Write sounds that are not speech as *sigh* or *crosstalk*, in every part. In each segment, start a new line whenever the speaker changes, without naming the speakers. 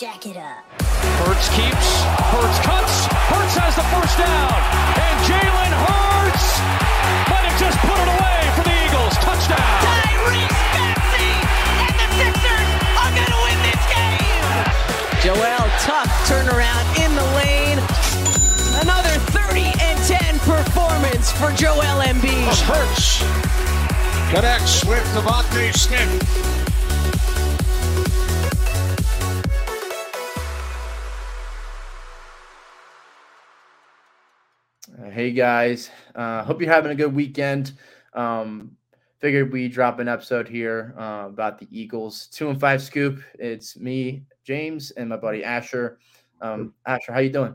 jack it up.
Hurts keeps, Hurts cuts, Hurts has the first down, and Jalen Hurts might have just put it away for the Eagles. Touchdown.
Tyrese Maxey and the Sixers are going to win this game.
Joel, tough turnaround in the lane. Another 30 and 10 performance for Joel Embiid.
Hurts connects with DeVonta Smith.
Hey guys, uh, hope you're having a good weekend. Um, figured we drop an episode here uh, about the Eagles two and five scoop. It's me, James, and my buddy Asher. Um, Asher, how you doing?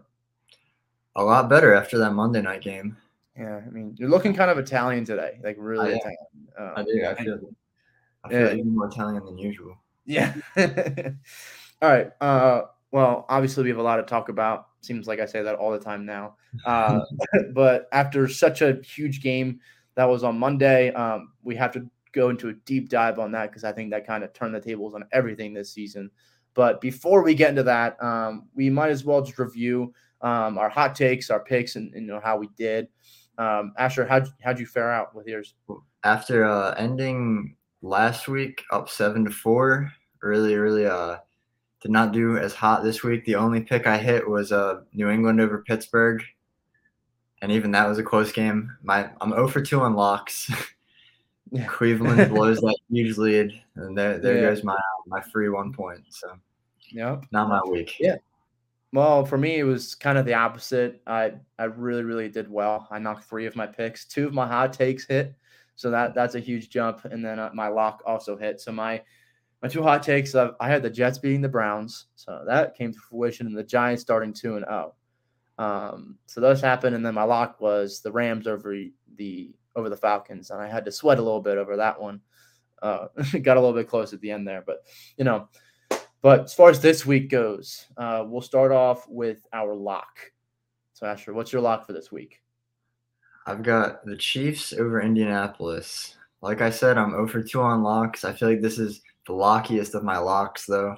A lot better after that Monday night game.
Yeah, I mean you're looking kind of Italian today, like really
I.
Italian. Um,
I do. I feel. I feel
Yeah.
even more Italian than usual.
Yeah. *laughs* all right. Uh, well, obviously we have a lot to talk about. Seems like I say that all the time now. Uh, *laughs* but after such a huge game that was on Monday, um, we have to go into a deep dive on that because I think that kind of turned the tables on everything this season. But before we get into that, um, we might as well just review um, our hot takes, our picks, and, and you know how we did. Um, Asher, how'd how'd you fare out with yours?
After uh, ending last week up seven to four, really, really uh, did not do as hot this week. The only pick I hit was uh, New England over Pittsburgh, and even that was a close game. My I'm 0 for two on locks. *laughs* Cleveland *laughs* blows that huge lead, and there there
Yeah.
goes my my free one point. So
Yeah.
not my week.
Yeah. Well, for me, it was kind of the opposite. I I really really did well. I knocked three of my picks. Two of my hot takes hit, so that that's a huge jump. And then uh, my lock also hit. So my my two hot takes, uh, I had the Jets beating the Browns, so that came to fruition, and the Giants starting two and zero. Um, so those happened, and then my lock was the Rams over the over the Falcons, and I had to sweat a little bit over that one. Uh, *laughs* got a little bit close at the end there, but you know, but as far as this week goes, uh, we'll start off with our lock. So, Asher, what's your lock for this week?
I've got the Chiefs over Indianapolis. Like I said, I'm over 2 on locks. I feel like this is the lockiest of my locks, though.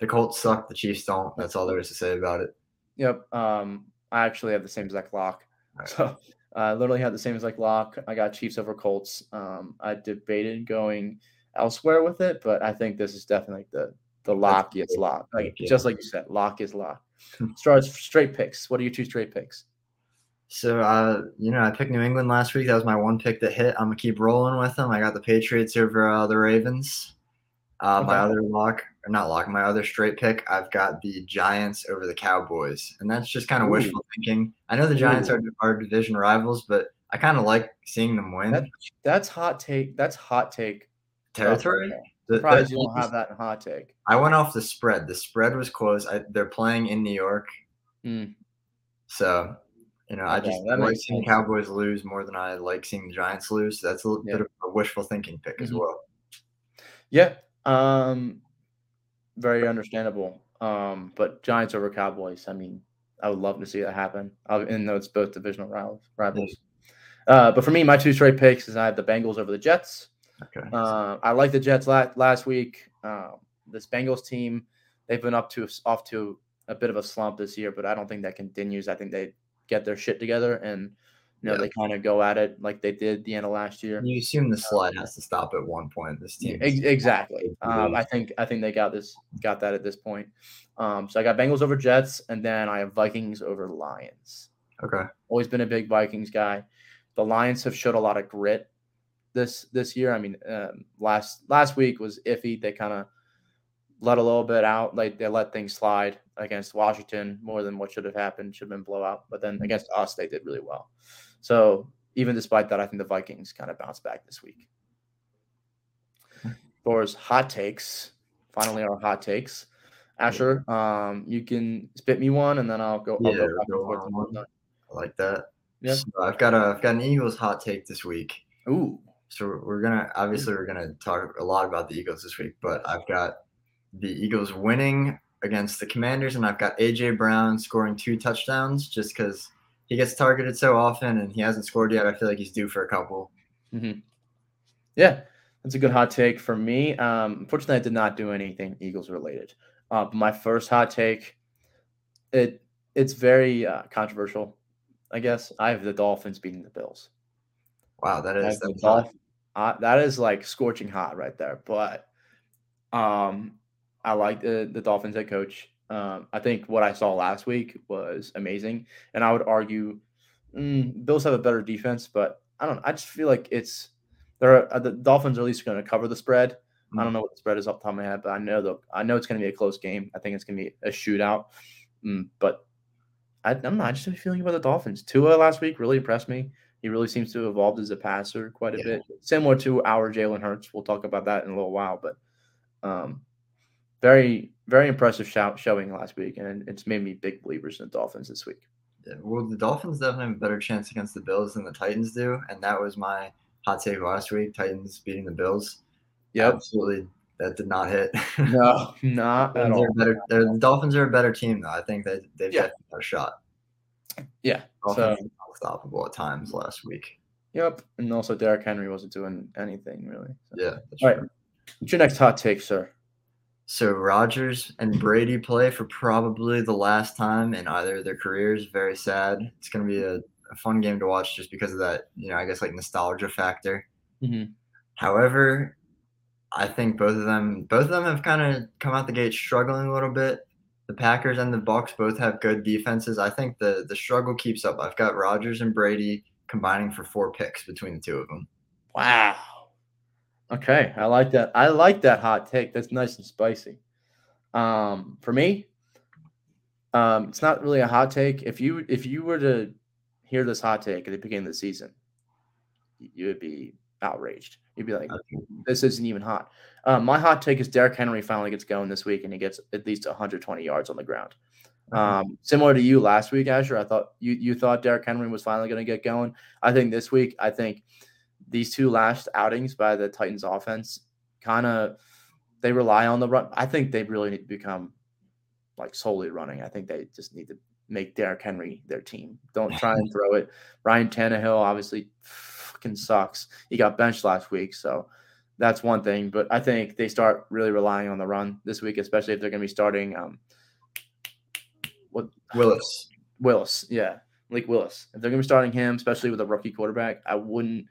The Colts suck, the Chiefs don't. That's all there is to say about it.
Yep. Um, I actually have the same exact lock.
Alright.
So, I *laughs* literally had the same exact lock. I got Chiefs over Colts. Um, I debated going elsewhere with it, but I think this is definitely the the lockiest lock. Like
Yeah.
just like you said, lock is lock. As far as straight picks, what are your two straight picks?
So, uh, you know, I picked New England last week. That was my one pick that hit. I'm going to keep rolling with them. I got the Patriots over uh, the Ravens. Uh, My other lock, or not lock, my other straight pick, I've got the Giants over the Cowboys. And that's just kind of
Ooh.
wishful thinking. I know the Giants are our division rivals, but I kind of like seeing them win.
That, that's hot take. That's hot take.
Territory. The-
Surprised you don't have that in hot take.
I went off the spread. The spread was close. I, they're playing in New York,
Mm.
so you know I
Okay,
just like seeing
sense.
Cowboys lose more than I like seeing the Giants lose. That's a little
Yeah.
bit of a wishful thinking pick as
Mhm.
well.
Yeah. Um very understandable. Um, but Giants over Cowboys. I mean, I would love to see that happen. I, even though it's both divisional rivals. rivals. Uh, but for me, my two straight picks is I have the Bengals over the Jets.
Okay.
Uh, I like the Jets la- last week. Uh, this Bengals team, they've been up to off to a bit of a slump this year, but I don't think that continues. I think they get their shit together and you know
Yeah.
they kind of go at it like they did the end of last year.
You assume the slide has to stop at one point. This team.
ex- exactly. Um. I think I think they got this got that at this point. Um, so I got Bengals over Jets, and then I have Vikings over Lions.
Okay.
Always been a big Vikings guy. The Lions have showed a lot of grit this this year. I mean, um, last last week was iffy. They kind of let a little bit out. Like they let things slide against Washington more than what should have happened. Should have been blowout. But then against us, they did really well. So even despite that, I think the Vikings kind of bounced back this week. *laughs* Thor's hot takes. Finally, our hot takes. Asher, um, you can spit me one, and then I'll go. I'll
Yeah,
go back and forth
on I like that.
Yeah.
So I've got a I've got an Eagles hot take this week.
Ooh,
So we're- we're gonna obviously we're gonna talk a lot about the Eagles this week, but I've got the Eagles winning against the Commanders, and I've got AJ Brown scoring two touchdowns just because he gets targeted so often and he hasn't scored yet. I feel like he's due for a couple.
yeah, that's a good hot take for me. Um, unfortunately, I did not do anything Eagles related. Uh, but my first hot take, it it's very uh, controversial. I guess I have the Dolphins beating the Bills.
Wow, that is
have the
that's hot.
Dolph- uh, that is like scorching hot right there. But um, I like the the Dolphins head coach. Um, I think what I saw last week was amazing, and I would argue mm, Bills have a better defense, but I don't. I just feel like it's they're uh, the Dolphins are at least going to cover the spread. I don't know what the spread is off the top of my head, but I know the I know it's going to be a close game. I think it's going to be a shootout. Mm, but I, I'm not I just have a feeling about the Dolphins. Tua last week really impressed me. He really seems to have evolved as a passer quite a
Yeah.
bit, similar to our Jalen Hurts. We'll talk about that in a little while, but um, very very impressive shout, showing last week, and it's made me big believers in the Dolphins this week.
Yeah, well, the Dolphins definitely have a better chance against the Bills than the Titans do, and that was my hot take last week. Titans beating the Bills.
Yep.
Absolutely, that did not hit. *laughs*
No, not at all.
better. The Dolphins are a better team, though. I think they they've
Yeah.
got a shot.
Yeah. So
Dolphins were unstoppable at times last week.
yep, and also Derrick Henry wasn't doing anything really. So.
Yeah, that's
All right.
true.
What's your next hot take, sir?
So Rodgers and Brady play for probably the last time in either of their careers. Very sad. It's going to be a, a fun game to watch just because of that, you know, I guess like nostalgia factor.
Mhm.
However, I think both of them both of them have kind of come out the gate struggling a little bit. The Packers and the Bucs both have good defenses. I think the the struggle keeps up. I've got Rodgers and Brady combining for four picks between the two of them.
Wow. Okay, I like that. I like that hot take. That's nice and spicy. Um, for me, um, it's not really a hot take. If you if you were to hear this hot take at the beginning of the season, you would be outraged. You'd be like, "This isn't even hot." Um, my hot take is Derrick Henry finally gets going this week, and he gets at least 120 yards on the ground. Um, similar to you last week, Asher. I thought you you thought Derrick Henry was finally going to get going. I think this week, I think these two last outings by the Titans offense kind of they rely on the run. I think they really need to become like solely running. I think they just need to make Derrick Henry their team. Don't try and *laughs* throw it. Ryan Tannehill obviously fucking sucks. He got benched last week, so that's one thing. But I think they start really relying on the run this week, especially if they're going to be starting um, what
Willis.
Willis, yeah, Malik Willis. If they're going to be starting him, especially with a rookie quarterback, I wouldn't,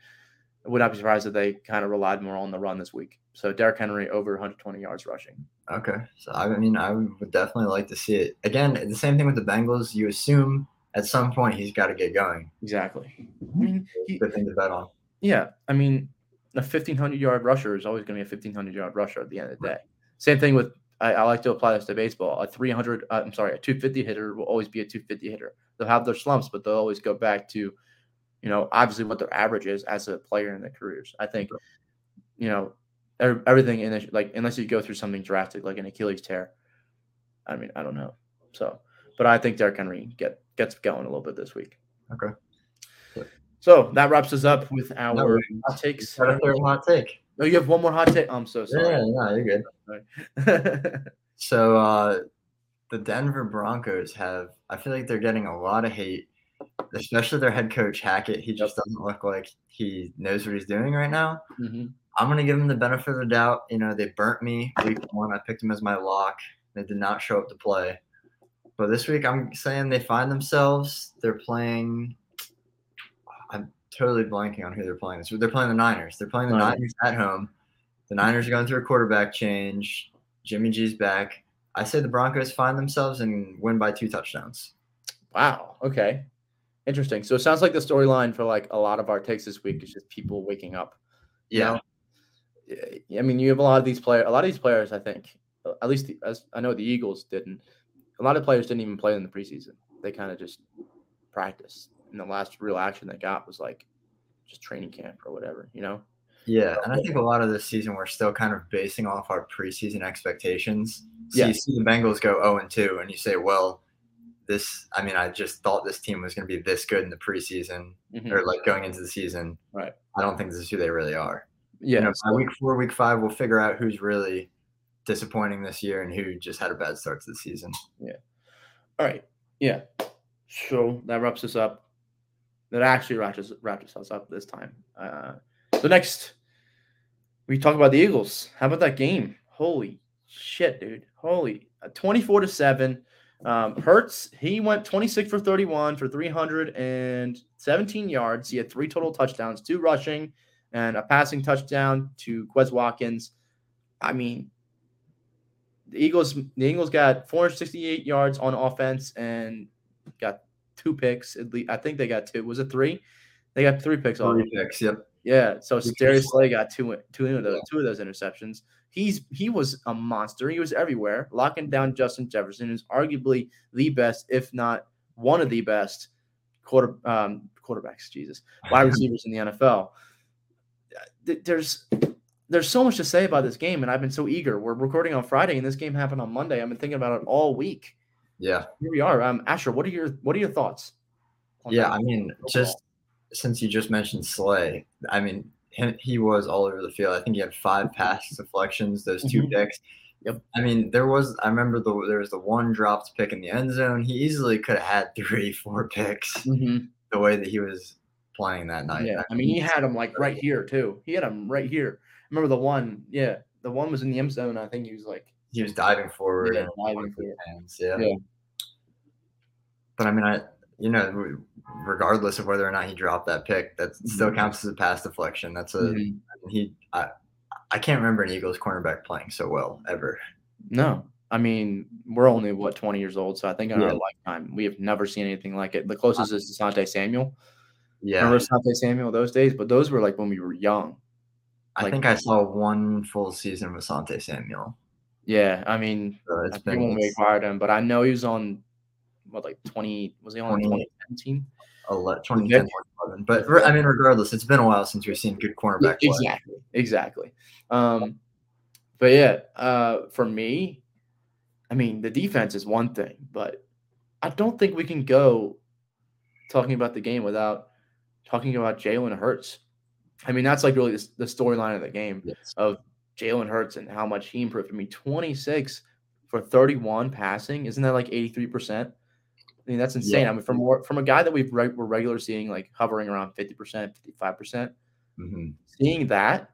I would not be surprised if they kind of relied more on the run this week. So Derrick Henry over 120 yards rushing.
Okay. So I mean I would definitely like to see it. Again, the same thing with the Bengals. You assume at some point he's got to get going.
Exactly. I mean, he,
Good thing to bet on.
yeah, I mean, a 1500 yard rusher is always going to be a 1500 yard rusher at the end of the day. Same thing with. I, I like to apply this to baseball. A 300, uh, I'm sorry, a 250 hitter will always be a 250 hitter. They'll have their slumps, but they'll always go back to, you know, obviously what their average is as a player in their careers. I think, you know, everything in it, like unless you go through something drastic like an Achilles tear. I mean, I don't know. So, but I think Derrick Henry get gets going a little bit this week.
Okay.
So that wraps us up with our
No,
hot takes.
Third hot take.
Oh, you have one more hot take. I'm so sorry.
Yeah, no, you're good. *laughs* So uh, the Denver Broncos have. I feel like they're getting a lot of hate, especially their head coach Hackett. He just doesn't look like he knows what he's doing right now.
Mhm.
I'm gonna give him the benefit of the doubt. You know, they burnt me week one. I picked him as my lock. They did not show up to play. But this week, I'm saying they find themselves. They're playing. I'm totally blanking on who they're playing. So they're playing the Niners. They're playing the
Niners.
Niners at home. The Niners are going through a quarterback change. Jimmy G's back. I say the Broncos find themselves and win by two touchdowns.
Wow. Okay. Interesting. So it sounds like the storyline for like a lot of our takes this week is just people waking up. you
Yeah.
know? I mean, you have a lot of these players. A lot of these players, I think, uh, at least the, as I know the Eagles didn't. A lot of players didn't even play in the preseason. They kind of just practiced. And the last real action they got was like just training camp or whatever. You know.
Yeah, and I think a lot of this season we're still kind of basing off our preseason expectations. So
Yeah.
you see the Bengals go 0 and 2, and you say, well, this, I mean, I just thought this team was going to be this good in the preseason
Mhm.
or like going into the season.
Right.
I don't think this is who they really are.
Yeah.
You know, by week four, week five, we'll figure out who's really disappointing this year and who just had a bad start to the season. Yeah.
All right. Yeah. So that wraps us up. That actually wraps us, wraps us up this time. Uh, so next, we talk about the Eagles. How about that game? Holy shit, dude. Holy, uh, 24 to 7. Um, Hurts, he went 26 for 31 for 317 yards. He had three total touchdowns, two rushing, and a passing touchdown to Quez Watkins. I mean, the Eagles, the Eagles got 468 yards on offense and got two picks. At least I think they got two. Was it three? They got three picks.
Three picks. Yep.
Yeah. So Darius Slay got two, two of those, two of those interceptions. He's he was a monster. He was everywhere, locking down Justin Jefferson, who's arguably the best, if not one of the best quarter um, quarterbacks. Jesus, wide *laughs* receivers in the NFL. There's there's so much to say about this game, and I've been so eager. We're recording on Friday, and this game happened on Monday. I've been thinking about it all week.
Yeah,
here we are. Um, Asher, what are your what are your thoughts?
Yeah, I mean, just since you just mentioned Slay, I mean, he, he was all over the field. I think he had five *laughs* pass deflections, those 2
Mhm.
picks.
Yep.
I mean, there was. I remember the there was the one dropped pick in the end zone. He easily could have had three, *laughs* four picks.
Mhm.
The way that he was playing that night.
Yeah, I mean, he had him like right here too. He had him right here. Remember the one? Yeah, the one was in the end zone. I think he was like,
he was diving forward
Yeah,
and
diving forward.
hands. Yeah.
Yeah.
But I mean, I you know, regardless of whether or not he dropped that pick, that still
Mhm.
counts as a pass deflection. That's a
Mhm.
he. I, I can't remember an Eagles cornerback playing so well ever.
no. I mean, we're only what 20 years old, so I think in our lifetime we have never seen anything like it. The closest is Asante Samuel.
Yeah,
Remember Asante Samuel those days? But those were like when we were young.
I think I saw one full season with Sante Samuel.
Yeah, I mean,
So
I
it's
think
been
when we acquired him, but I know he was on what like 20. Was he on
20.
2017?
2010, 2011. But I mean, regardless, it's been a while since we've seen good cornerback play.
exactly exactly um but yeah uh for me i mean the defense is one thing but i don't think we can go talking about the game without talking about jalen hurts i mean that's like really the, the storyline of the game
Yes.
of jalen hurts and how much he improved i mean 26 for 31 passing isn't that like 83% I mean that's insane.
Yeah.
I mean, from from a guy that we've reg- we're regular seeing like hovering around fifty percent, fifty five percent,
Mhm.
seeing that,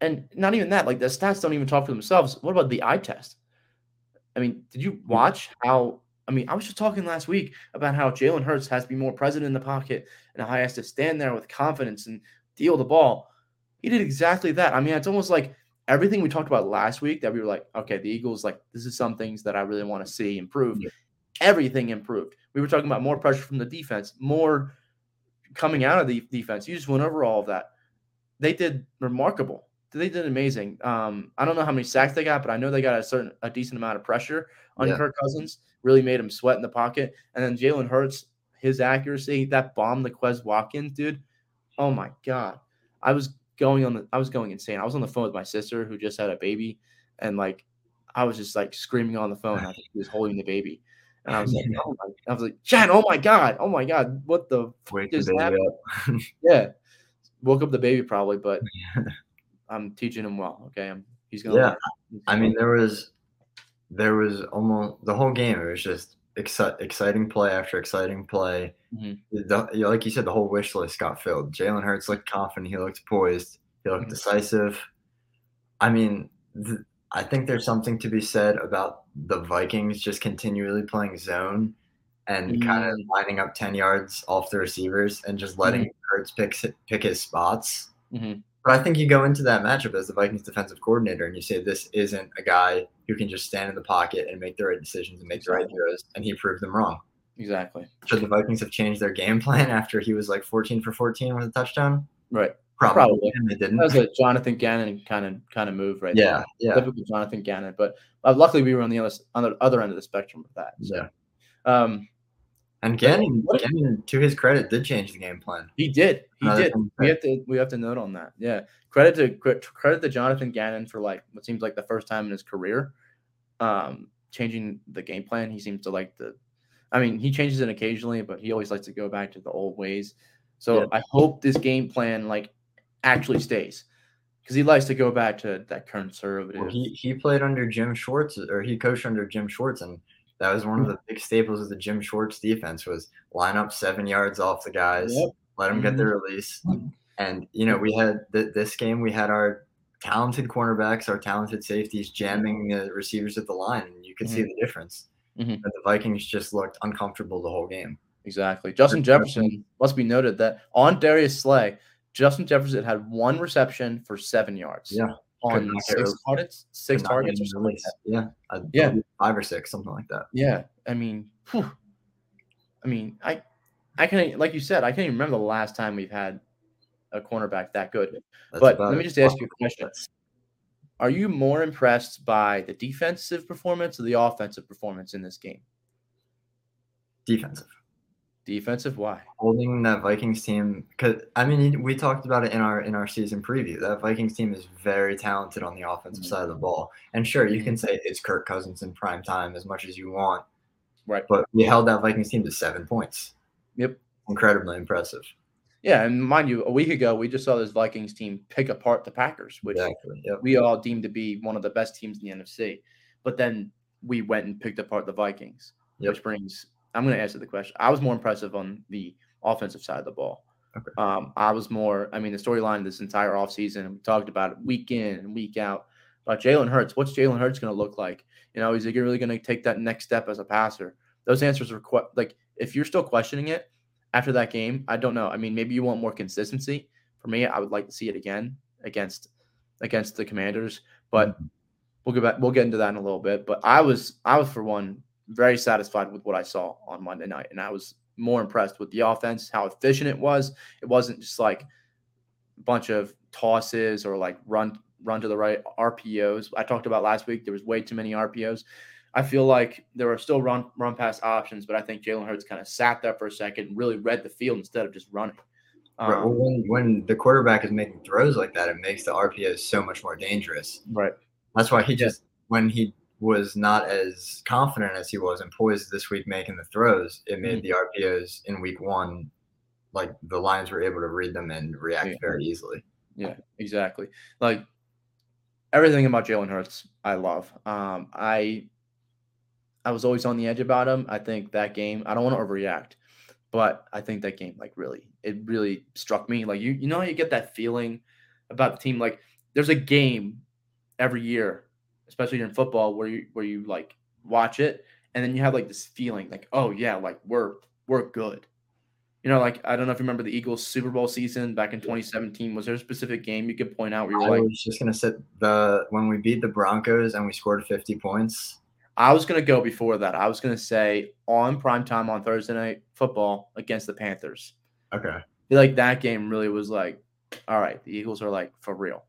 and not even that, like the stats don't even talk for themselves. What about the eye test? I mean, did you watch how? I mean, I was just talking last week about how Jalen Hurts has to be more present in the pocket and how he has to stand there with confidence and deal the ball. He did exactly that. I mean, it's almost like everything we talked about last week that we were like, okay, the Eagles, like, this is some things that I really want to see improve.
Yeah.
Everything improved. We were talking about more pressure from the defense, more coming out of the defense. You just went over all of that. They did remarkable. They did amazing. Um, I don't know how many sacks they got, but I know they got a certain a decent amount of pressure on
Yeah.
Kirk Cousins. Really made him sweat in the pocket. And then Jalen Hurts, his accuracy, that bomb to Quez Watkins, dude. Oh my god. I was going on the I was going insane. I was on the phone with my sister who just had a baby, and like I was just like screaming on the phone. I think he was holding the baby. And I was like, *laughs* oh my, I was like, Chad, oh my God, oh my God, what the
Wake
Just
baby
happened. *laughs* yeah. Woke up the baby probably, but I'm teaching him well. Okay. I'm he's gonna
Yeah,
learn. He's
I mean, there was, there was almost the whole game. It was just exci- exciting play after exciting play.
Mhm.
The, like you said, the whole wish list got filled. Jalen Hurts looked confident. He looked poised. He looked
Mhm.
decisive. I mean, th- I think there's something to be said about the Vikings just continually playing zone and kind of lining up ten yards off the receivers and just letting Hurts pick pick his spots.
Mhm.
But I think you go into that matchup as the Vikings defensive coordinator and you say this isn't a guy who can just stand in the pocket and make the right decisions and make the right throws, and he proved them wrong.
exactly
Should the Vikings have changed their game plan after he was like 14 for 14 with a touchdown?
right.
Probably,
Probably.
and they didn't.
That was a Jonathan Gannon kind of kind of move right
yeah,
there.
yeah,
Typical Jonathan Gannon, but uh, luckily we were on the other on the other end of the spectrum of that. So,
yeah.
um,
And Gannon,
What-
Gannon, to his credit, did change the game plan.
he did. He
Another
did.
thing
We have to we have to note on that. Yeah. Credit to credit to Jonathan Gannon for like what seems like the first time in his career, um, changing the game plan. He seems to like the. I mean, he changes it occasionally, but he always likes to go back to the old ways. So
Yeah.
I hope this game plan like actually stays, because he likes to go back to that conservative.
Well, he he played under Jim Schwartz, or he coached under Jim Schwartz, and that was one of hmm. the big staples of the Jim Schwartz defense was line up seven yards off the guys,
Yep.
let them get mm-hmm. the release. And you know, we had th- this game, we had our talented cornerbacks, our talented safeties jamming the receivers at the line, and you could see mm-hmm. the difference.
Mhm.
But the Vikings just looked uncomfortable the whole game.
Exactly. Justin Jefferson must be noted that on Darius Slay, Justin Jefferson had one reception for seven yards.
Yeah.
On
Could not get
six targets, six
Could not get
targets or something. like that.
Yeah,
Yeah.
five or six, something like that.
Yeah. I mean, whew. I mean, I, I can, like you said, I can't even remember the last time we've had a cornerback that good.
That's
But let me just ask you a question. Are you more impressed by the defensive performance or the offensive performance in this game?
Defensive.
Defensive, why?
holding that Vikings team because I mean we talked about it in our in our season preview. That Vikings team is very talented on the offensive
Mhm.
side of the ball. And sure, you
Mm-hmm.
can say it's Kirk Cousins in prime time as much as you want,
Right.
but we held that Vikings team to seven points.
Yep.
Incredibly impressive.
Yeah, and mind you, a week ago we just saw this Vikings team pick apart the Packers, which
Exactly. Yep.
we all deemed to be one of the best teams in the NFC. But then we went and picked apart the Vikings,
Yep.
which brings I'm going to answer the question. I was more impressive on the offensive side of the ball.
Okay.
Um, I was more, I mean, the storyline this entire offseason, and we talked about it week in and week out about Jalen Hurts. What's Jalen Hurts going to look like? You know, is he really going to take that next step as a passer? Those answers are quite like, if you're still questioning it after that game, I don't know. I mean, maybe you want more consistency. For me, I would like to see it again against against the Commanders, but we'll get back. We'll get into that in a little bit. But I was, I was for one, very satisfied with what I saw on Monday night, and I was more impressed with the offense, how efficient it was. It wasn't just like a bunch of tosses or like run run to the right RPOs. I talked about last week. There was way too many RPOs. I feel like there are still run run pass options, but I think Jalen Hurts kind of sat there for a second and really read the field instead of just running.
Right, well,
Um,
when when the quarterback is making throws like that, it makes the RPOs so much more dangerous.
right.
That's why he just when he was not as confident as he was and poised this week making the throws, it made
Mhm.
the RPOs in week one like the Lions were able to read them and react
Yeah.
very easily.
Yeah, exactly. Like everything about Jalen Hurts, I love. Um, I I was always on the edge about him. I think that game, I don't want to overreact, but I think that game, like really, it really struck me. Like you, you know, how you get that feeling about the team. Like there's a game every year, especially in football, where you where you like watch it, and then you have like this feeling, like, oh yeah, like we're we're good. You know, like I don't know if you remember the Eagles Super Bowl season back in 2017. Was there a specific game you could point out where
I
you're like,
was just gonna sit the when we beat the Broncos and we scored 50 points.
I was gonna go before that. I was gonna say on prime time on Thursday night football against the Panthers.
Okay.
I feel like that game really was like, all right, the Eagles are like for real.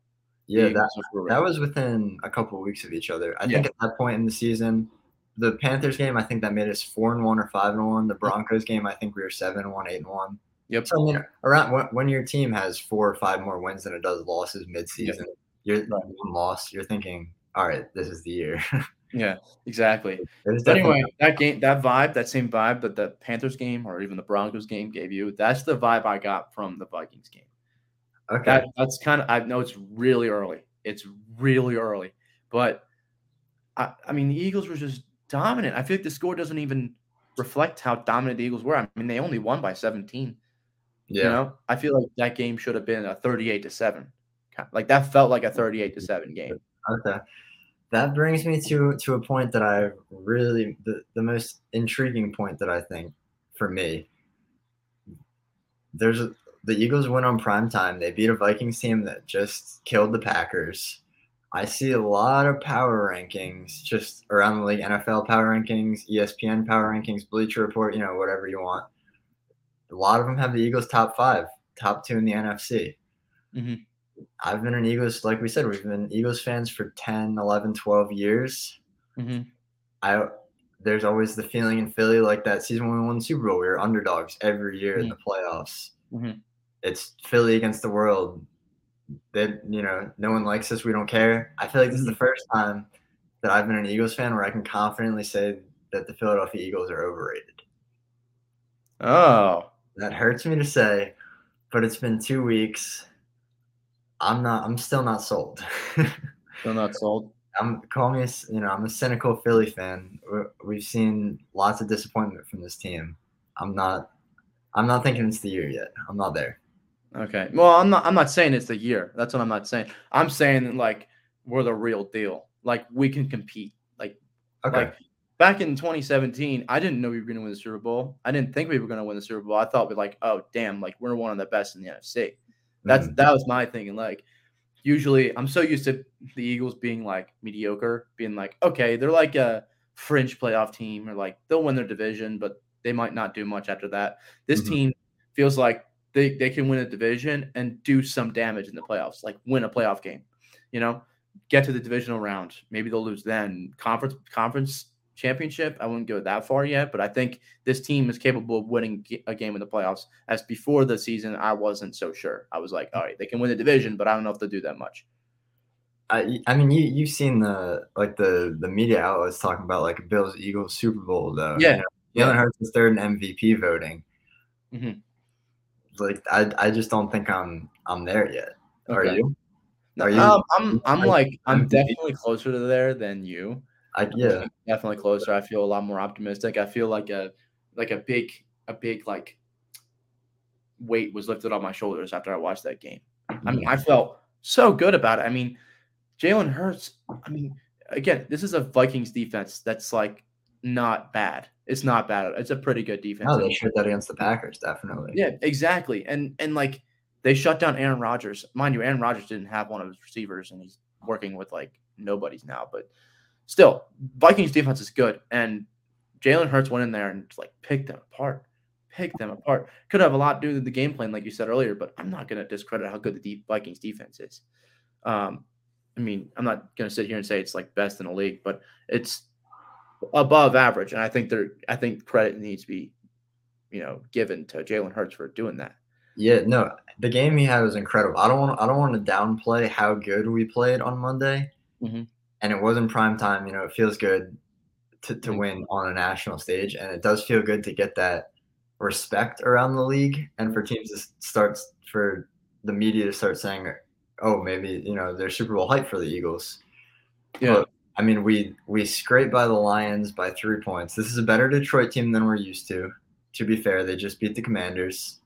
Yeah, that
Eagles are for real.
that was within a couple of weeks of each other. I
Yeah.
think at that point in the season, the Panthers game, I think that made us four and one or five and one. The Broncos game, I think we were seven and one, eight and one.
Yep.
So I mean, around when, when your team has four or five more wins than it does losses midseason, you're
Right.
one loss. You're thinking, all right, this is the year. *laughs*
Yeah, exactly. But anyway, that game, that vibe, that same vibe that the Panthers game or even the Broncos game gave you, that's the vibe I got from the Vikings game.
Okay.
That that's kind of I know it's really early. It's really early, but I, I mean the Eagles were just dominant. I feel like the score doesn't even reflect how dominant the Eagles were. I mean they only won by 17.
yeah.
You know, I feel like that game should have been a 38 to seven. Like that felt like a 38 to seven game.
Okay. That brings me to to a point that I really the, the most intriguing point that I think for me. There's a, the Eagles went on prime time. They beat a Vikings team that just killed the Packers. I see a lot of power rankings just around the league, NFL power rankings, ESPN power rankings, Bleacher Report, you know, whatever you want. A lot of them have the Eagles top five, top two in the NFC.
Mhm.
I've been an Eagles, like we said, we've been Eagles fans for 10, 11, 12 years.
Mhm.
I there's always the feeling in Philly like that season when we won the Super Bowl. We were underdogs every year in the playoffs. It's Philly against the world. That you know, no one likes us. We don't care. I feel like this is the mm-hmm. first time that I've been an Eagles fan where I can confidently say that the Philadelphia Eagles are overrated.
Oh,
That hurts me to say, but it's been two weeks. I'm not. I'm still not sold. *laughs*
still not sold.
I'm call me, a you know, I'm a cynical Philly fan. We've seen lots of disappointment from this team. I'm not, I'm not thinking it's the year yet. I'm not there.
Okay. Well, I'm not. I'm not saying it's the year. That's what I'm not saying. I'm saying like we're the real deal. Like we can compete. Like
Okay.
like back in 2017, I didn't know we were going to win the Super Bowl. I didn't think we were going to win the Super Bowl. I thought we were like, oh damn, like we're one of the best in the NFC. That's
Mhm.
that was my thinking. Like usually, I'm so used to the Eagles being like mediocre, being like, okay, they're like a fringe playoff team, or like they'll win their division, but they might not do much after that. This
Mhm.
team feels like they, they can win a division and do some damage in the playoffs, like win a playoff game, you know, get to the divisional round. Maybe they'll lose then. Conference conference championship, I wouldn't go that far yet, but I think this team is capable of winning a game in the playoffs. As before the season, I wasn't so sure. I was like, all right, they can win the division, but I don't know if they'll do that much.
I, I mean, you you've seen the like the the media outlets talking about like Bills Eagles Super Bowl though. you
Yeah.
know?
Yeah.
Jalen Hurts is third in MVP voting.
Mhm.
Like I I just don't think I'm I'm there yet. Are you? Are you-
um, I'm I'm like I'm definitely closer to there than you.
I yeah.
definitely closer. I feel a lot more optimistic. I feel like a like a big a big like weight was lifted off my shoulders after I watched that game. I mean, I felt so good about it. I mean, Jalen Hurts. I mean, again, this is a Vikings defense that's like not bad. It's not bad. It's a pretty good defense.
No, they showed that against the Packers, definitely.
Yeah, exactly. And and like they shut down Aaron Rodgers. Mind you, Aaron Rodgers didn't have one of his receivers, and he's working with like nobody's now. But still, Vikings defense is good, and Jalen Hurts went in there and just, like picked them apart, picked them apart. Could have a lot to do with the game plan, like you said earlier. But I'm not going to discredit how good the deep Vikings defense is. Um, I mean, I'm not going to sit here and say it's like best in the league, but it's above average, and I think there, I think credit needs to be, you know, given to Jalen Hurts for doing that.
Yeah, no, the game he had was incredible. I don't want I don't want to downplay how good we played on Monday,
Mhm.
and it wasn't prime time. You know, it feels good to, to
Mhm.
win on a national stage, and it does feel good to get that respect around the league, and for teams to start for the media to start saying, "Oh, maybe you know there's Super Bowl hype for the Eagles."
Yeah.
But, I mean, we we scraped by the Lions by three points. This is a better Detroit team than we're used to. To be fair, they just beat the Commanders.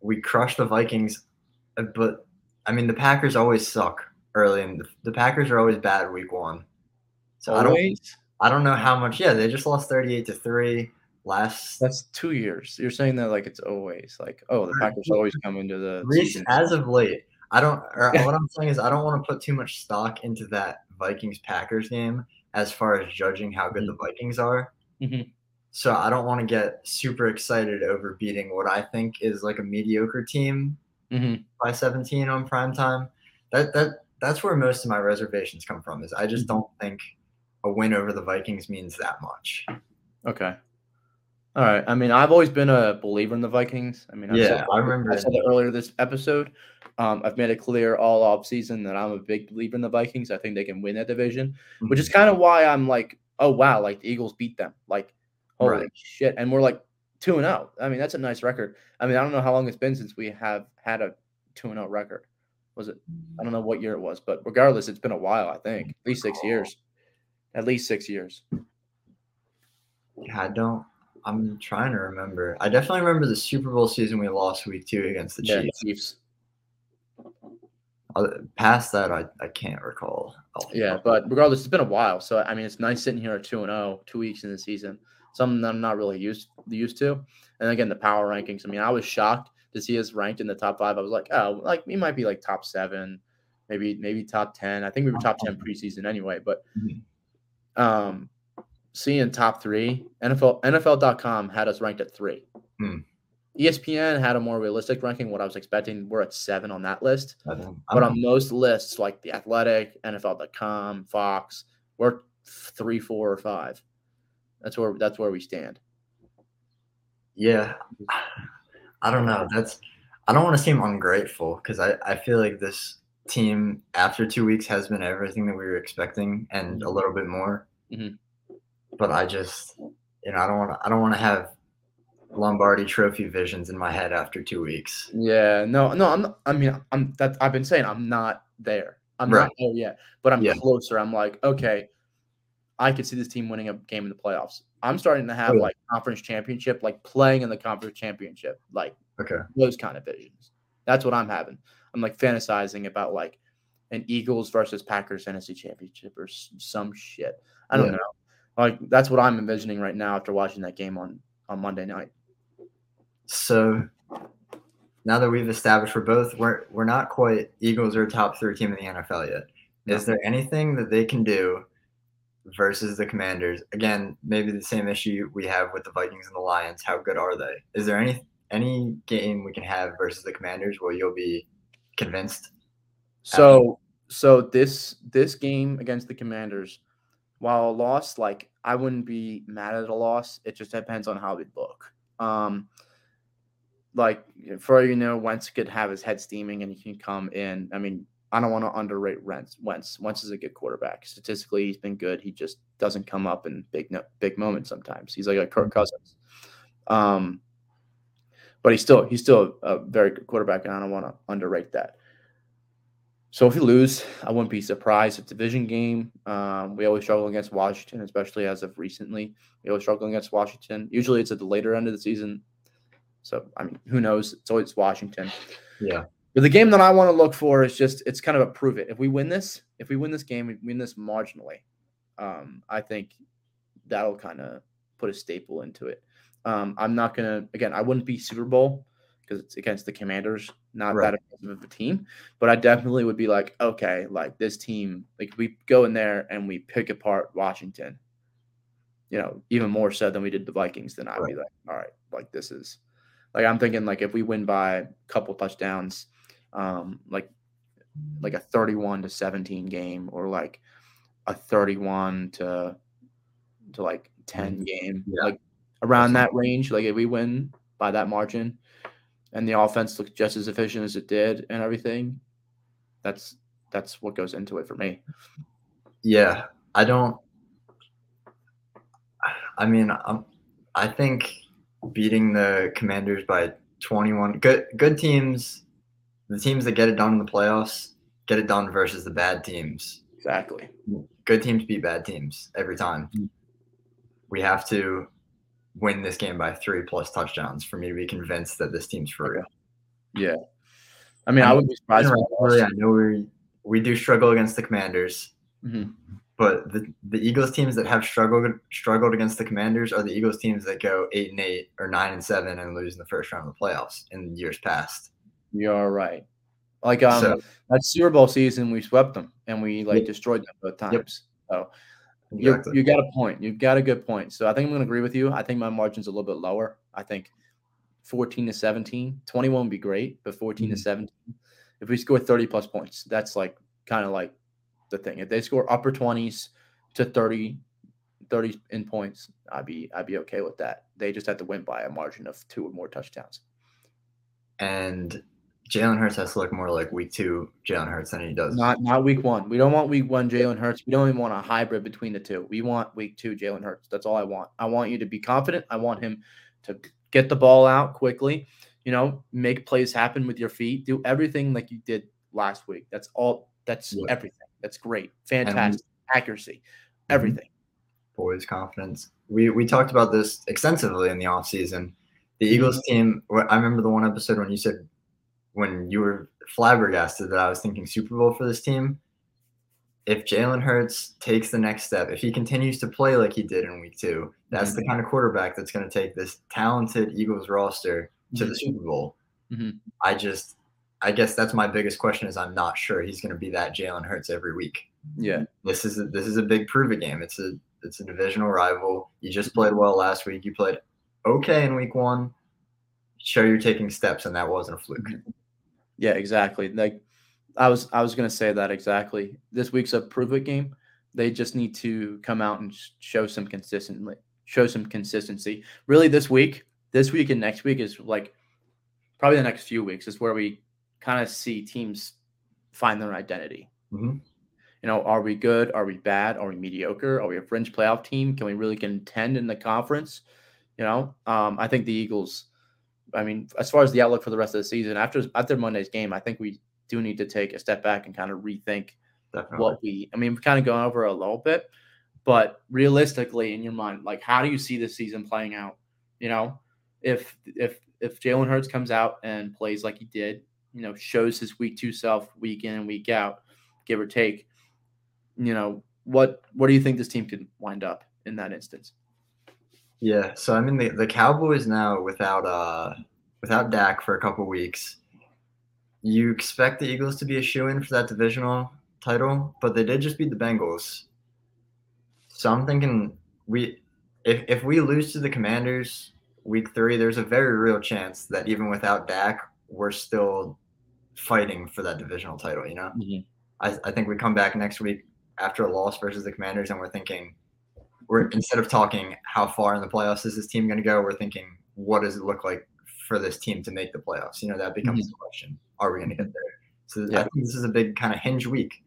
We crushed the Vikings, uh, but I mean, the Packers always suck early, and the, the Packers are always bad week one. So I don't, I don't know how much. Yeah, they just lost thirty-eight to three last.
That's two years. You're saying that like it's always like, oh, the Packers always come into the
Rec-
season.
as of late, I don't. *laughs* What I'm saying is, I don't want to put too much stock into that Vikings Packers game as far as judging how good the Vikings are.
Mhm.
So I don't want to get super excited over beating what I think is like a mediocre team
Mhm.
by 17 on prime time. That that that's where most of my reservations come from. Is I just don't think a win over the Vikings means that much.
Okay. All right. I mean, I've always been a believer in the Vikings. I mean, I've
Yeah, I remember.
I said that earlier this episode. Um, I've made it clear all off season that I'm a big believer in the Vikings. I think they can win that division, which is kind of why I'm like, oh wow, like the Eagles beat them. Like, holy
Right.
shit. And we're like two and oh. I mean, that's a nice record. I mean, I don't know how long it's been since we have had a two and oh record. Was it I don't know what year it was, but regardless, it's been a while, I think. At least six years. At least six years.
Yeah, I don't. I'm trying to remember. I definitely remember the Super Bowl season we lost week two against the
Yeah,
Chiefs.
Chiefs.
Uh, Past that, I, I can't recall. the
Yeah, but regardless, it's been a while. So I mean, it's nice sitting here at two and zero, two weeks in the season. Something that I'm not really used used to. And again, the power rankings. I mean, I was shocked to see us ranked in the top five. I was like, oh, like we might be like top seven, maybe maybe top ten. I think we were top ten preseason anyway. But
Mhm.
um, seeing top three, NFL NFL.com had us ranked at three.
Hmm.
ESPN had a more realistic ranking. What I was expecting, we're at seven on that list.
I don't, I
But on most lists, like the Athletic, NFL.com, Fox, we're three, four, or five. That's where that's where we stand.
Yeah, *sighs* I don't know. That's I don't want to seem ungrateful because I I feel like this team after two weeks has been everything that we were expecting and a little bit more.
Mhm.
But I just you know I don't want to I don't want to have Lombardi Trophy visions in my head after two weeks.
Yeah, no, no, I'm. Not, I mean, I'm. That I've been saying I'm not there. I'm
Right.
not there yet, but I'm
Yeah.
closer. I'm like, okay, I could see this team winning a game in the playoffs. I'm starting to have
Oh, yeah.
like conference championship, like playing in the conference championship, like
Okay.
Those kind of visions. That's what I'm having. I'm like fantasizing about like an Eagles versus Packers NFC championship or some shit. I don't
Yeah.
know. Like that's what I'm envisioning right now after watching that game on on Monday night.
So now that we've established we're both we're we're not quite Eagles are top three team in the NFL yet. Is there anything that they can do versus the Commanders? Again, maybe the same issue we have with the Vikings and the Lions. How good are they? Is there any any game we can have versus the Commanders where you'll be convinced?
So so this this game against the Commanders, while a loss, like I wouldn't be mad at a loss. It just depends on how we look. Um, like for all you know, Wentz could have his head steaming and he can come in. I mean, I don't want to underrate Wentz. Wentz Wentz is a good quarterback. Statistically, he's been good. He just doesn't come up in big no, big moments. Sometimes he's like a Kirk Cousins. Um, but he's still he's still a very good quarterback, and I don't want to underrate that. So if we lose, I wouldn't be surprised. It's a division game. Um, we always struggle against Washington, especially as of recently. We always struggle against Washington. Usually it's at the later end of the season. So I mean, who knows? It's always Washington.
Yeah.
But the game that I want to look for is just it's kind of a prove it. If we win this, if we win this game, we win this marginally. Um, I think that'll kind of put a staple into it. Um, I'm not gonna again. I wouldn't be Super Bowl because it's against the Commanders, not
Right.
that of a team. But I definitely would be like, okay, like this team, like we go in there and we pick apart Washington. You know, even more so than we did the Vikings. Then I'd be like, all right, like this is, like I'm thinking like if we win by a couple touchdowns, um, like like a 31 to 17 game or like a 31 to to like 10 game
Yeah.
like around that range like if we win by that margin and the offense looks just as efficient as it did and everything that's that's what goes into it for me
Yeah, I don't. I mean, I'm, I think beating the Commanders by 21 good good teams, the teams that get it done in the playoffs get it done versus the bad teams.
exactly
Good teams beat bad teams every time.
Mm.
We have to win this game by three plus touchdowns for me to be convinced that this team's for real.
yeah i mean i would be surprised if we
Rivalry. I know we we do struggle against the Commanders.
Mhm.
But the, the Eagles teams that have struggled struggled against the Commanders are the Eagles teams that go eight and eight or nine and seven and lose in the first round of the playoffs in years past.
you're right like um
So-
that super bowl season we swept them and we like
Yep.
destroyed them both
Yep.
times so You
Exactly.
you got a point. You've got a good point. So I think I'm going to agree with you. I think my margin's a little bit lower. I think 14 to 17, 21 would be great, but 14 to
Mhm.
17. If we score 30 plus points, that's like kind of like the thing. If they score upper 20s to 30, 30 in points, I'd be I'd be okay with that. They just have to win by a margin of two or more touchdowns.
and Jalen Hurts has to look more like week two Jalen Hurts than he does.
Not not week one. We don't want week one Jalen Hurts. We don't even want a hybrid between the two. We want week two Jalen Hurts. That's all I want. I want you to be confident. I want him to get the ball out quickly. You know, make plays happen with your feet. Do everything like you did last week. That's all. That's
Yeah.
everything. That's great. Fantastic accuracy.
Mhm.
Everything.
boys confidence. We we talked about this extensively in the offseason. The Eagles team, I remember the one episode when you said when you were flabbergasted that I was thinking Super Bowl for this team. If Jalen Hurts takes the next step, if he continues to play like he did in week two, that's the mm-hmm. kind of quarterback that's going to take this talented Eagles roster to the mm-hmm. Super Bowl.
Mhm.
I just, I guess that's my biggest question is I'm not sure he's going to be that Jalen Hurts every week
Yeah.
this is a, this is a big prove it game. It's a it's a divisional rival. You just mm-hmm. played well last week. You played okay in week one. Show you're taking steps, and that wasn't a fluke.
Yeah, exactly. Like I was I was gonna say that exactly. This week's a prove it game. They just need to come out and show some consistently show some consistency. Really this week, this week and next week is like probably the next few weeks is where we kind of see teams find their identity.
Mhm.
You know, are we good? Are we bad? Are we mediocre? Are we a fringe playoff team? Can we really contend in the conference? You know, um, I think the Eagles. I mean, as far as the outlook for the rest of the season, after after Monday's game, I think we do need to take a step back and kind of rethink
Definitely.
what we. I mean, we've kind of gone over a little bit, but realistically, in your mind, like, how do you see this season playing out? You know, if if if Jalen Hurts comes out and plays like he did, you know, shows his week two self week in and week out, give or take, you know, what what do you think this team could wind up in that instance?
Yeah, so I mean the, the Cowboys now without uh without Dak for a couple weeks, you expect the Eagles to be a shoe in for that divisional title, but they did just beat the Bengals. So I'm thinking we if if we lose to the Commanders week three, there's a very real chance that even without Dak, we're still fighting for that divisional title, you know?
Mm-hmm.
I, I think we come back next week after a loss versus the Commanders and we're thinking we're instead of talking how far in the playoffs is this team going to go, we're thinking what does it look like for this team to make the playoffs? You know, that becomes
Mhm.
the question. Are we going to get there? So
Yeah.
I think this is a big kind of hinge week.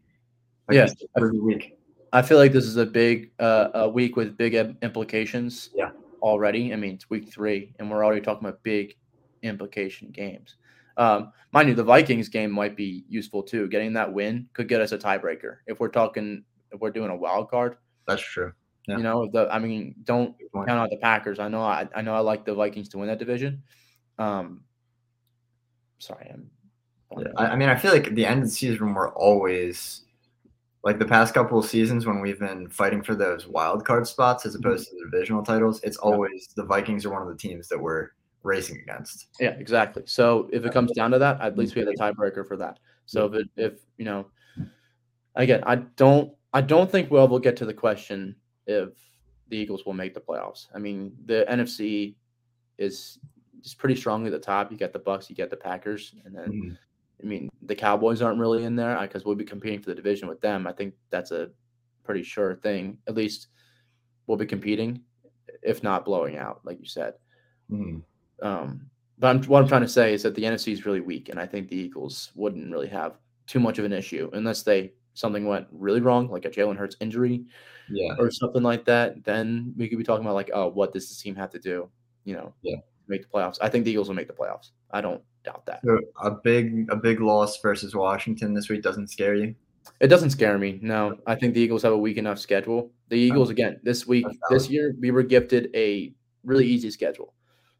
Yeah.
this every week.
I feel like this is a big uh, a week with big implications.
Yeah.
Already, I mean it's week three, and we're already talking about big implication games. Um, mind you, the Vikings game might be useful too. Getting that win could get us a tiebreaker if we're talking if we're doing a wild card.
That's true. Yeah.
You know, the I mean, don't count out the Packers. I know I, I know I like the Vikings to win that division. Um, sorry, I'm.
Yeah, I, I mean, I feel like at the end of the season, we're always like the past couple of seasons when we've been fighting for those wild card spots as opposed to the divisional titles. It's always the Vikings are one of the teams that we're racing against.
Yeah, exactly. So if it comes down to that, at least we had a *laughs* tiebreaker for that. So if it, if you know, again, I don't I don't think we'll will get to the question if the Eagles will make the playoffs. I mean, the NFC is just pretty strong at the top. You get the Bucs, you get the Packers, and then
Mm-hmm.
I mean the Cowboys aren't really in there because we'll be competing for the division with them. I think that's a pretty sure thing. At least we'll be competing, if not blowing out, like you said.
Mhm.
Um, but I'm, what I'm trying to say is that the NFC is really weak, and I think the Eagles wouldn't really have too much of an issue unless they something went really wrong, like a Jalen Hurts injury
Yeah.
or something like that. Then we could be talking about like, oh, what does this team have to do? You know,
Yeah.
make the playoffs. I think the Eagles will make the playoffs. I don't doubt that.
So a big a big loss versus Washington this week doesn't scare you.
It doesn't scare me. No, I think the Eagles have a weak enough schedule. The Eagles again this week, this year, we were gifted a really easy schedule.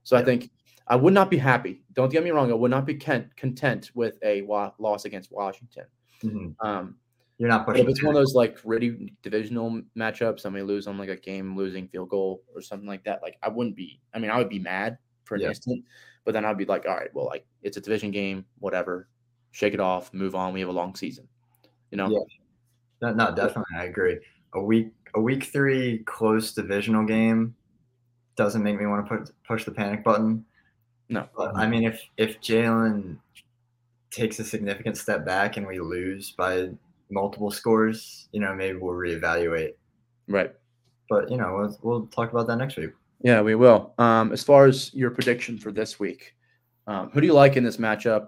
So I think I would not be happy. Don't get me wrong. I would not be content with a loss against Washington.
Mhm.
Um,
You're not
but
pushing.
if it's one of those like gritty divisional matchups, somebody lose on like a game losing field goal or something like that, like I wouldn't be. I mean, I would be mad for an
Yeah.
instant, but then I'd be like, all right, well, like it's a division game, whatever. Shake it off, move on. We have a long season. You know.
Yeah. No, no, definitely, I agree. A week a week three close divisional game doesn't make me want to put push the panic button.
No.
But I mean, if if Jalen takes a significant step back and we lose by multiple scores, you know, maybe we'll reevaluate.
Right.
But you know, we'll, we'll talk about that next week.
Yeah, we will. Um, as far as your prediction for this week, um, who do you like in this matchup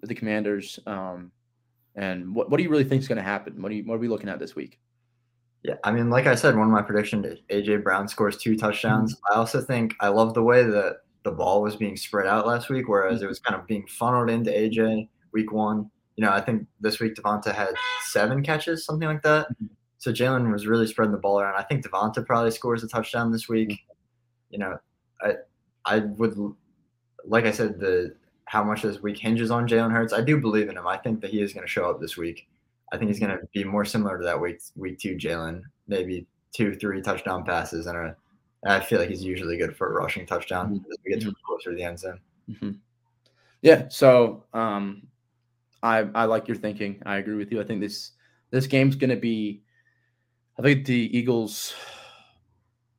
with the Commanders? Um, and what, what do you really think is going to happen? What, do you, what are we looking at this week?
Yeah, I mean, like I said, one of my predictions, AJ Brown scores two touchdowns. I also think I love the way that the ball was being spread out last week, whereas it was kind of being funneled into AJ week one. You know, I think this week DeVonta had seven catches, something like that. So Jalen was really spreading the ball around. I think DeVonta probably scores a touchdown this week. You know, I I would like I said the how much this week hinges on Jalen Hurts. I do believe in him. I think that he is going to show up this week. I think he's going to be more similar to that week week two Jalen, maybe two three touchdown passes and a. I feel like he's usually good for a rushing touchdown
Mhm.
as we get to closer to the end zone.
hmm Yeah. So um, I I like your thinking. I agree with you. I think this this game's going to be. I think the Eagles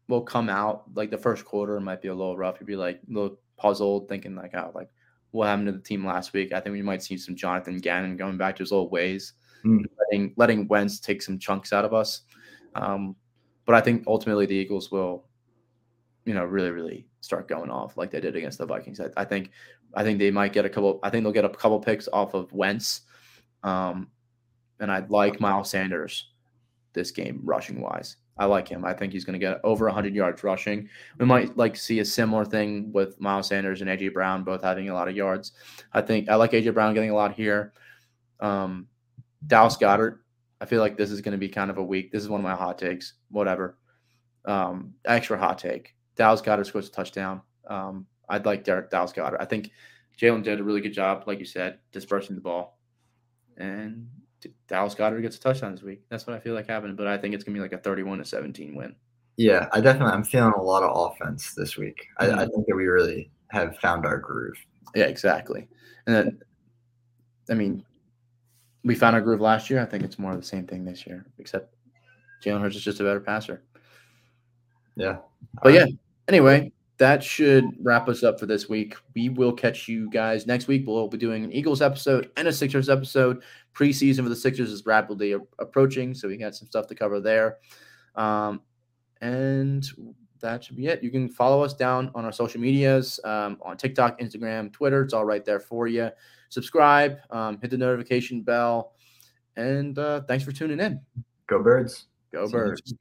will come out like the first quarter might be a little rough. You'd be like a little puzzled, thinking like, oh, like what happened to the team last week? I think we might see some Jonathan Gannon going back to his old ways,
Mm.
letting letting Wentz take some chunks out of us. Um, but I think ultimately the Eagles will, you know, really really start going off like they did against the Vikings. I, I think I think they might get a couple. I think they'll get a couple picks off of Wentz, um, and I'd like Miles Sanders this game rushing wise. I like him. I think he's going to get over 100 yards rushing. We might like see a similar thing with Miles Sanders and AJ Brown both having a lot of yards. I think I like AJ Brown getting a lot here. Um, Dallas Goedert. I feel like this is going to be kind of a week. This is one of my hot takes. Whatever. Um, extra hot take. Dallas Goedert scores a touchdown. Um, I'd like Derek Dallas Goedert. I think Jalen did a really good job, like you said, dispersing the ball, and Dallas Goedert gets a touchdown this week. That's what I feel like happening. But I think it's gonna be like a thirty-one to seventeen win.
Yeah, I definitely I'm feeling a lot of offense this week. I. I mm. think that we really have found our groove.
Yeah, exactly. And then, I mean, we found our groove last year. I think it's more of the same thing this year, except Jalen Hurts is just a better passer.
Yeah.
But yeah, anyway, that should wrap us up for this week. We will catch you guys next week. We'll be doing an Eagles episode and a Sixers episode. Preseason for the Sixers is rapidly a- approaching, so we got some stuff to cover there. Um, and that should be it. You can follow us down on our social medias um, on TikTok, Instagram, Twitter. It's all right there for you. Subscribe, um, hit the notification bell, and uh, thanks for tuning in.
Go birds.
Go
See
Birds.
week.